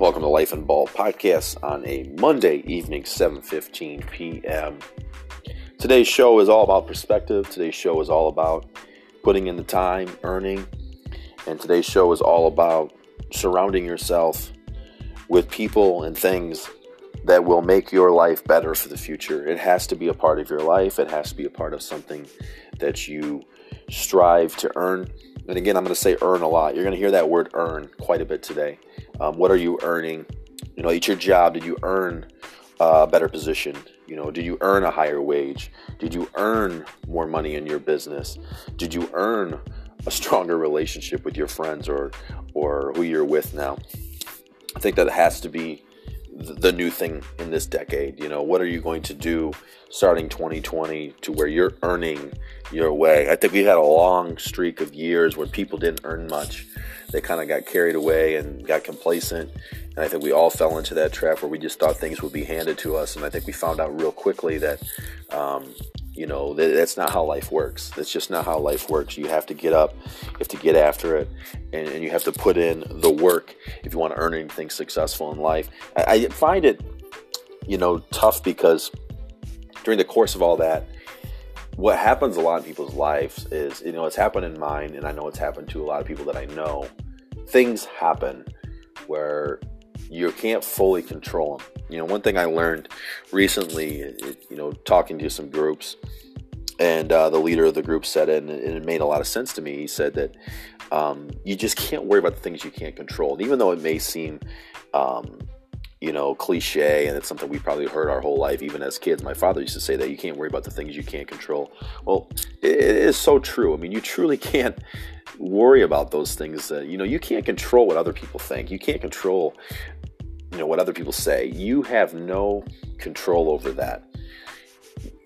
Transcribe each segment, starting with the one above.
Welcome to Life and Ball podcast on a Monday evening, 7:15 p.m. Today's show is all about perspective. Today's show is all about putting in the time, earning, and today's show is all about surrounding yourself with people and things that will make your life better for the future. It has to be a part of your life. It has to be a part of something that you strive to earn. And again, I'm going to say earn a lot. You're going to hear that word earn quite a bit today. Um, what are you earning? You know, at your job, did you earn a better position? You know, did you earn a higher wage? Did you earn more money in your business? Did you earn a stronger relationship with your friends or or who you're with now? I think that has to be the new thing in this decade. You know, what are you going to do starting 2020 to where you're earning your way? I think we had a long streak of years where people didn't earn much. They kind of got carried away and got complacent. And I think we all fell into that trap where we just thought things would be handed to us. And I think we found out real quickly that um, you know, that's not how life works. That's just not how life works. You have to get up, you have to get after it, and, and you have to put in the work if you want to earn anything successful in life. I, I find it, you know, tough because during the course of all that, what happens a lot in people's lives is, you know, it's happened in mine, and I know it's happened to a lot of people that I know. Things happen where you can't fully control them. You know, one thing I learned recently, it, you know, talking to some groups, and uh, the leader of the group said it, and it made a lot of sense to me. He said that um, you just can't worry about the things you can't control. And even though it may seem, um, you know, cliche, and it's something we probably heard our whole life, even as kids. My father used to say that you can't worry about the things you can't control. Well, it is so true. I mean, you truly can't worry about those things. That, you know, you can't control what other people think. You can't control you know what other people say you have no control over that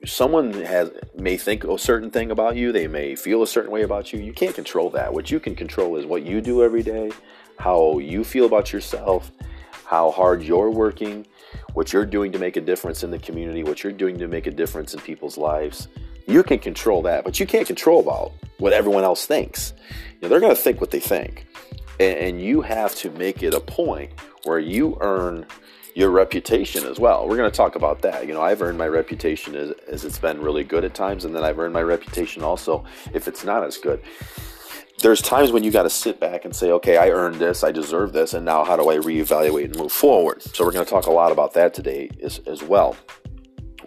someone has may think a certain thing about you they may feel a certain way about you you can't control that what you can control is what you do every day how you feel about yourself how hard you're working what you're doing to make a difference in the community what you're doing to make a difference in people's lives you can control that but you can't control about what everyone else thinks you know, they're going to think what they think and, you have to make it a point where you earn your reputation as well. We're going to talk about that. You know, I've earned my reputation as, as, it's been really good at times, and then I've earned my reputation also if it's not as good. There's times when you got to sit back and say, okay, I earned this, I deserve this, and now how do I reevaluate and move forward? So we're going to talk a lot about that today as, as well.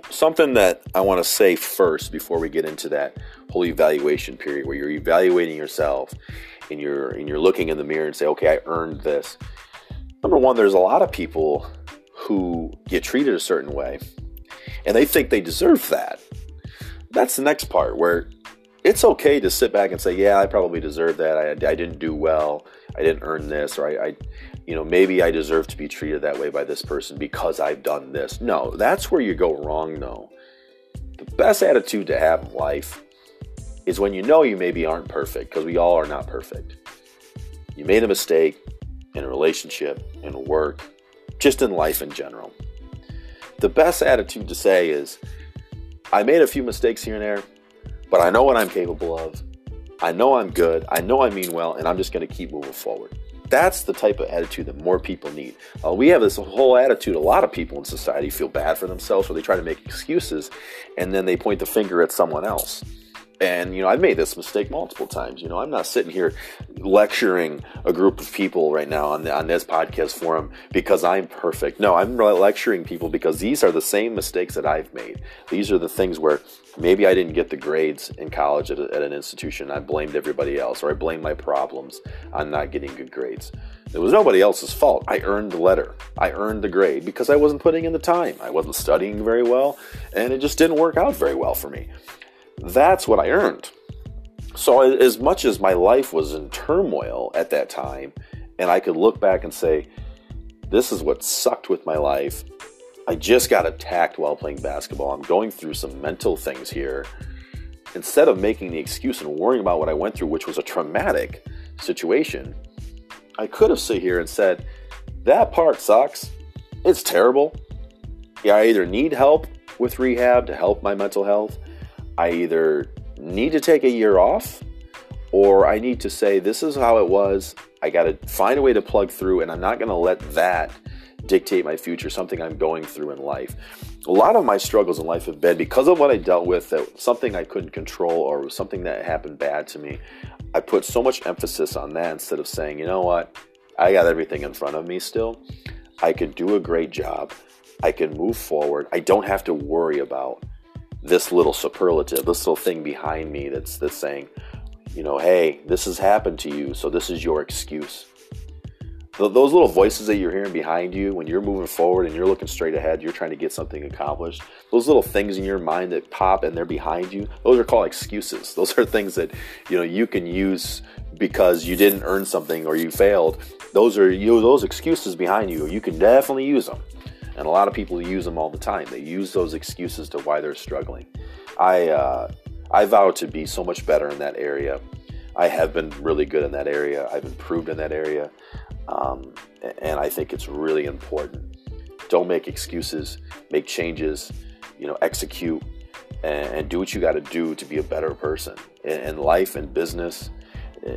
Something that I want to say first before we get into that whole evaluation period where you're evaluating yourself and you're and you're looking in the mirror and say, okay, I earned this Number one, there's a lot of people who get treated a certain way and they think they deserve that. That's the next part where it's okay to sit back and say, yeah, I probably deserve that. I, I didn't do well. I didn't earn this, or I, I, you know, maybe I deserve to be treated that way by this person because I've done this. No, that's where you go wrong, no. The best attitude to have in life is when you know you maybe aren't perfect, because we all are not perfect. You made a mistake, in a relationship, in work, just in life in general. The best attitude to say is, I made a few mistakes here and there, but I know what I'm capable of. I know I'm good. I know I mean well, and I'm just going to keep moving forward. That's the type of attitude that more people need. Uh, we have this whole attitude. A lot of people in society feel bad for themselves, or they try to make excuses, and then they point the finger at someone else. And, you know, I've made this mistake multiple times. You know, I'm not sitting here lecturing a group of people right now on, the, on this podcast forum because I'm perfect. No, I'm lecturing people because these are the same mistakes that I've made. These are the things where maybe I didn't get the grades in college at, a, at an institution. I blamed everybody else or I blamed my problems on not getting good grades. It was nobody else's fault. I earned the letter. I earned the grade because I wasn't putting in the time. I wasn't studying very well, and it just didn't work out very well for me. That's what I earned. So, as much as my life was in turmoil at that time, and I could look back and say, this is what sucked with my life. I just got attacked while playing basketball. I'm going through some mental things here. Instead of making the excuse and worrying about what I went through, which was a traumatic situation, I could have sit here and said, that part sucks. It's terrible. Yeah, I either need help with rehab to help my mental health I either need to take a year off or I need to say, this is how it was. I got to find a way to plug through, and I'm not going to let that dictate my future, something I'm going through in life. A lot of my struggles in life have been because of what I dealt with, that something I couldn't control or something that happened bad to me. I put so much emphasis on that instead of saying, you know what, I got everything in front of me still. I can do a great job. I can move forward. I don't have to worry about this little superlative, this little thing behind me that's that's saying, you know, hey, this has happened to you, so this is your excuse. Those little voices that you're hearing behind you when you're moving forward and you're looking straight ahead, you're trying to get something accomplished. Those little things in your mind that pop and they're behind you, those are called excuses. Those are things that you know you can use because you didn't earn something or you failed. Those are you know, those excuses behind you. You can definitely use them. And a lot of people use them all the time. They use those excuses to why they're struggling. I uh, I vow to be so much better in that area. I have been really good in that area. I've improved in that area. Um, and I think it's really important. Don't make excuses, make changes, you know, execute and, and do what you got to do to be a better person in, in life and business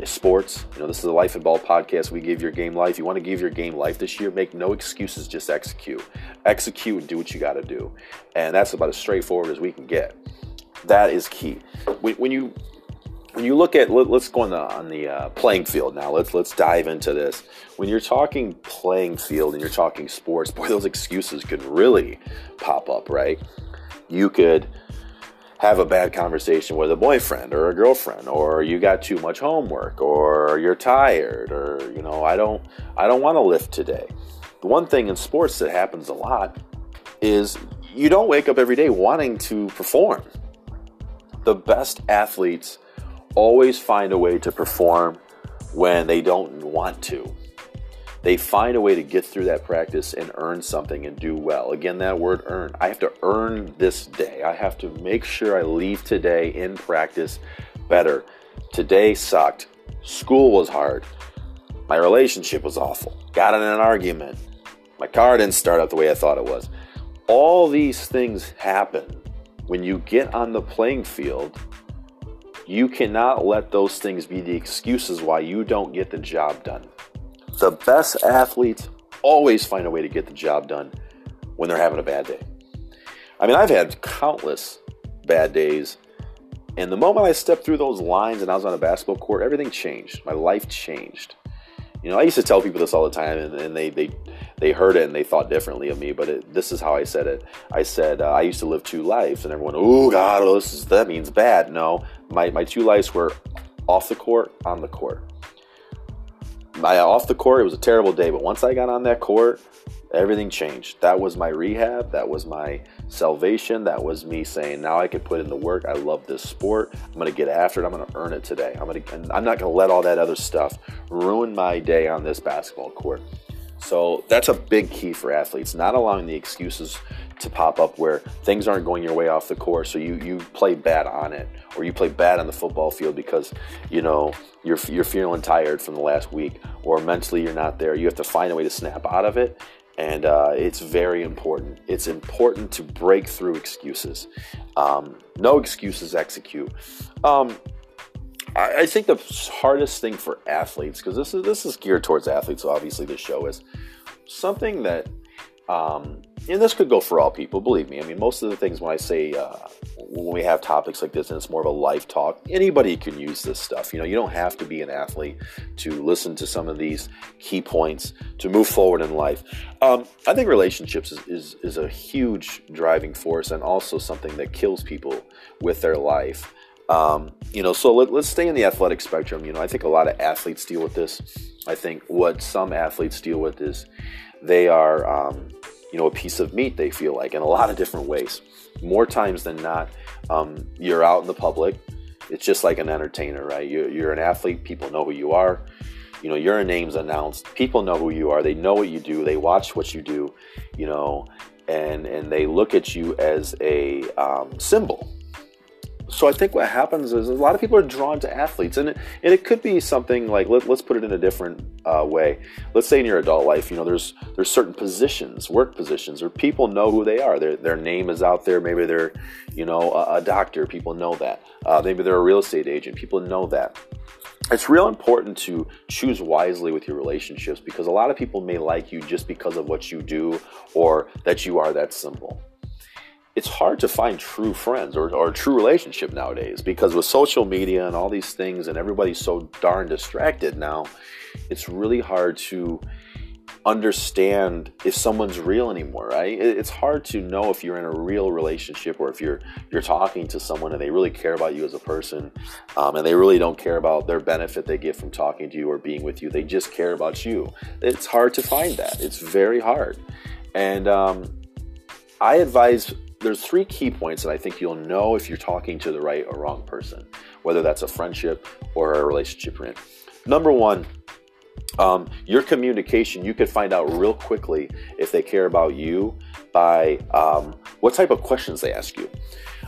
sports. You know, this is a Life and Ball podcast. We give your game life. You want to give your game life this year, make no excuses, just execute. Execute and do what you got to do. And that's about as straightforward as we can get. That is key. When, when you when you look at let, us go on the on the uh, playing field now. Let's let's dive into this. When you're talking playing field and you're talking sports, boy, those excuses could really pop up, right? You could have a bad conversation with a boyfriend or a girlfriend or you got too much homework or you're tired or you know I don't I don't want to lift today. The one thing in sports that happens a lot is you don't wake up every day wanting to perform. The best athletes always find a way to perform when they don't want to they find a way to get through that practice and earn something and do well. Again, that word earn. I have to earn this day. I have to make sure I leave today in practice better. Today sucked. School was hard. My relationship was awful. Got in an argument. My car didn't start out the way I thought it was. All these things happen when you get on the playing field. You cannot let those things be the excuses why you don't get the job done. The best athletes always find a way to get the job done when they're having a bad day. I mean, I've had countless bad days, and the moment I stepped through those lines and I was on a basketball court, everything changed. My life changed. You know, I used to tell people this all the time, and, and they, they they heard it and they thought differently of me. But it, this is how I said it. I said uh, I used to live two lives, and everyone, oh God, this is that means bad. No, my my two lives were off the court, on the court. My off the court, it was a terrible day, but once I got on that court, everything changed. That was my rehab. That was my salvation. That was me saying, now I can put in the work. I love this sport. I'm going to get after it. I'm going to earn it today. I'm going to, I'm not going to let all that other stuff ruin my day on this basketball court. So that's a big key for athletes, not allowing the excuses to pop up where things aren't going your way off the course, so you you play bad on it, or you play bad on the football field because you know you're you're feeling tired from the last week, or mentally you're not there. You have to find a way to snap out of it, and uh, it's very important. It's important to break through excuses. Um, no excuses, execute. Um, I, I think the hardest thing for athletes, because this is this is geared towards athletes, so obviously this show is something that um, and this could go for all people, believe me. I mean, most of the things when I say, uh, when we have topics like this and it's more of a life talk, anybody can use this stuff. You know, you don't have to be an athlete to listen to some of these key points to move forward in life. Um, I think relationships is, is, is a huge driving force and also something that kills people with their life. Um, you know, so let, us stay in the athletic spectrum. You know, I think a lot of athletes deal with this. I think what some athletes deal with is they are, um, you know, a piece of meat, they feel like, in a lot of different ways. More times than not, um, you're out in the public. It's just like an entertainer, right? You, you're an athlete, people know who you are. You know, your name's announced. People know who you are. They know what you do. They watch what you do, you know, and, and they look at you as a um, symbol so I think what happens is a lot of people are drawn to athletes, and it, and it could be something like let, us put it in a different uh, way. Let's say in your adult life, you know, there's there's certain positions, work positions, where people know who they are. Their their name is out there. Maybe they're, you know, a, a doctor. People know that. Uh, maybe they're a real estate agent. People know that. it's real important to choose wisely with your relationships because a lot of people may like you just because of what you do or that you are that simple. It's hard to find true friends or, or a true relationship nowadays because with social media and all these things and everybody's so darn distracted now, it's really hard to understand if someone's real anymore right? It's hard to know if you're in a real relationship or if you're you're talking to someone and they really care about you as a person um, and they really don't care about their benefit they get from talking to you or being with you. They just care about you. It's hard to find that. It's very hard. And um, i advise there's three key points that i think you'll know if you're talking to the right or wrong person whether that's a friendship or a relationship you're in number one um, your communication, you could find out real quickly if they care about you by um, what type of questions they ask you.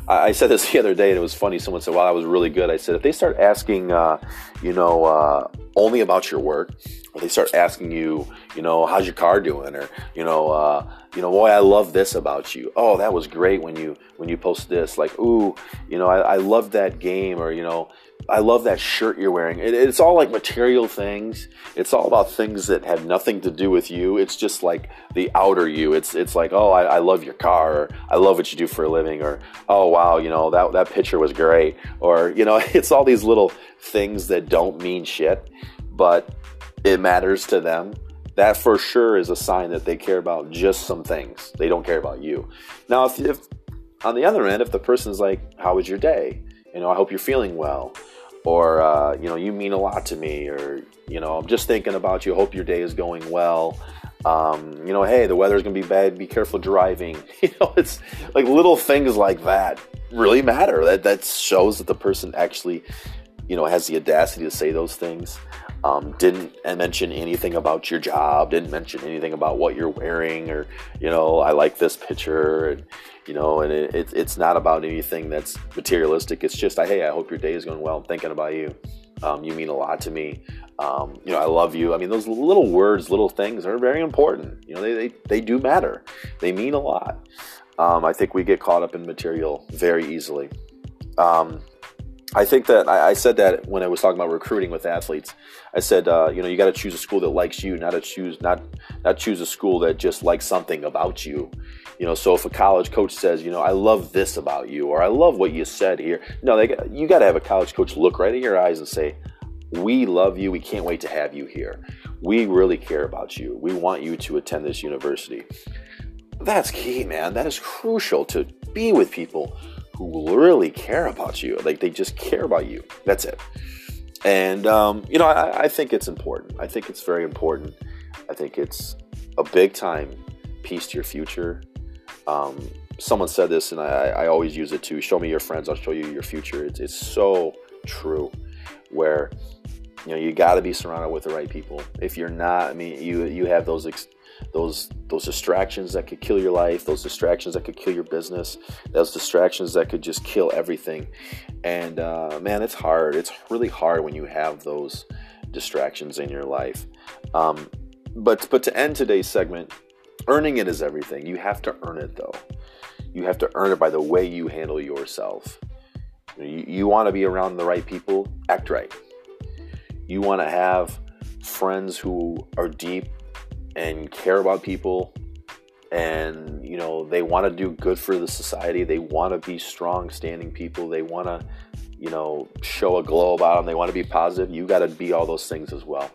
I, I, said this the other day, and it was funny. Someone said, "Well, I was really good." I said, "If they start asking, uh, you know, uh, only about your work, or they start asking you, you know, how's your car doing, or you know, uh, you know, boy, I love this about you. Oh, that was great when you when you post this. Like, ooh, you know, I, I love that game, or you know." I love that shirt you're wearing. It, it's all like material things. It's all about things that have nothing to do with you. It's just like the outer you. It's it's like, oh, I, I love your car. Or, I love what you do for a living. Or oh, wow, you know that that picture was great. Or you know, it's all these little things that don't mean shit, but it matters to them. That for sure is a sign that they care about just some things. They don't care about you. Now, if, if on the other end, if the person's like, "How was your day?" You know, I hope you're feeling well. Or uh, you know you mean a lot to me. Or you know i'm just thinking about you. Hope your day is going well. Um, you know hey the weather's gonna be bad. Be careful driving. You know it's like little things like that really matter. That that shows that the person actually you know has the audacity to say those things um, didn't mention anything about your job didn't mention anything about what you're wearing or you know i like this picture and you know, and it, it, it's not about anything that's materialistic. It's just, hey, I hope your day is going well. I'm thinking about you. Um, you mean a lot to me. Um, you know, I love you. I mean, those little words, little things are very important. You know, they, they, they do matter. They mean a lot. Um, I think we get caught up in material very easily. Um, I think that I, I, said that when I was talking about recruiting with athletes. I said, uh, you know, you got to choose a school that likes you, not to choose not not choose a school that just likes something about you. You know, so if a college coach says, you know, I love this about you, or I love what you said here, no, they, you got to have a college coach look right in your eyes and say, we love you. We can't wait to have you here. We really care about you. We want you to attend this university. That's key, man. That is crucial to be with people who really care about you. Like they just care about you. That's it. And um, you know, I, I, think it's important. I think it's very important. I think it's a big time piece to your future. Um, someone said this, and I, I, always use it too. Show me your friends, I'll show you your future. It's, it's so true. Where you know you got to be surrounded with the right people. If you're not, I mean, you you have those ex- those those distractions that could kill your life, those distractions that could kill your business, those distractions that could just kill everything. And uh, man, it's hard. It's really hard when you have those distractions in your life. Um, but but to end today's segment, earning it is everything. You have to earn it though. You have to earn it by the way you handle yourself. You, you want to be around the right people, act right. You want to have friends who are deep and care about people. And you know they want to do good for the society. They want to be strong standing people. They want to you know show a glow about them they want to be positive. You got to be all those things as well.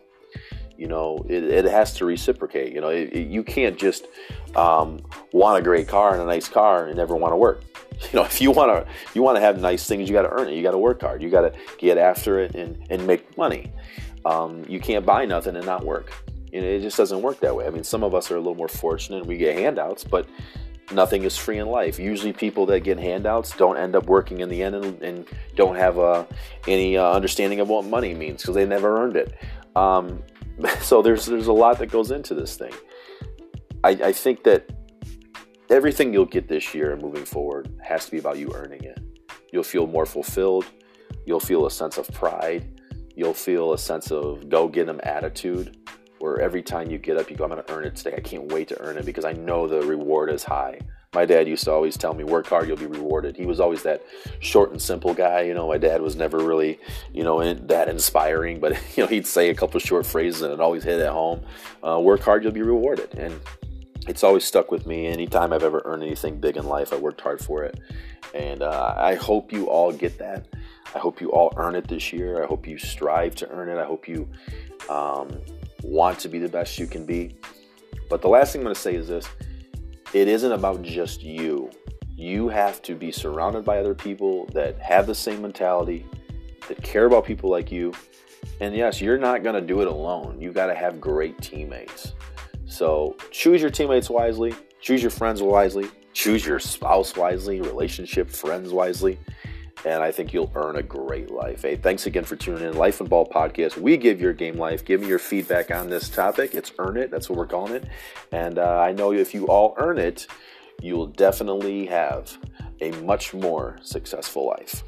You know it, it has to reciprocate. You know it, it, you can't just um, want a great car and a nice car and never want to work. You know if you want to you want to have nice things you got to earn it. You got to work hard. You got to get after it and, and make money. Um, you can't buy nothing and not work you know, it just doesn't work that way. I mean, some of us are a little more fortunate and we get handouts, but nothing is free in life. Usually, people that get handouts don't end up working in the end and, and don't have uh, any uh, understanding of what money means because they never earned it. Um, so there's there's a lot that goes into this thing. I, I think that everything you'll get this year and moving forward has to be about you earning it. You'll feel more fulfilled. You'll feel a sense of pride. You'll feel a sense of go get 'em attitude where every time you get up, you go, I'm going to earn it today. I can't wait to earn it because I know the reward is high. my dad used to always tell me, work hard, you'll be rewarded. He was always that short and simple guy. You know, my dad was never really, you know, that inspiring, but, you know, he'd say a couple short phrases and it always hit at home. Uh, work hard, you'll be rewarded. And it's always stuck with me. Anytime I've ever earned anything big in life, I worked hard for it. And uh, I hope you all get that. I hope you all earn it this year. I hope you strive to earn it. I hope you um, want to be the best you can be. But the last thing I'm going to say is this it isn't about just you. You have to be surrounded by other people that have the same mentality, that care about people like you. And yes, you're not going to do it alone. You got to have great teammates. So choose your teammates wisely, choose your friends wisely, choose your spouse wisely, relationship friends wisely and I think you'll earn a great life. Hey, thanks again for tuning in. Life and Ball Podcast. We give your game life. Give me your feedback on this topic. It's earn it. That's what we're calling it. And uh, I know if you all earn it, you will definitely have a much more successful life.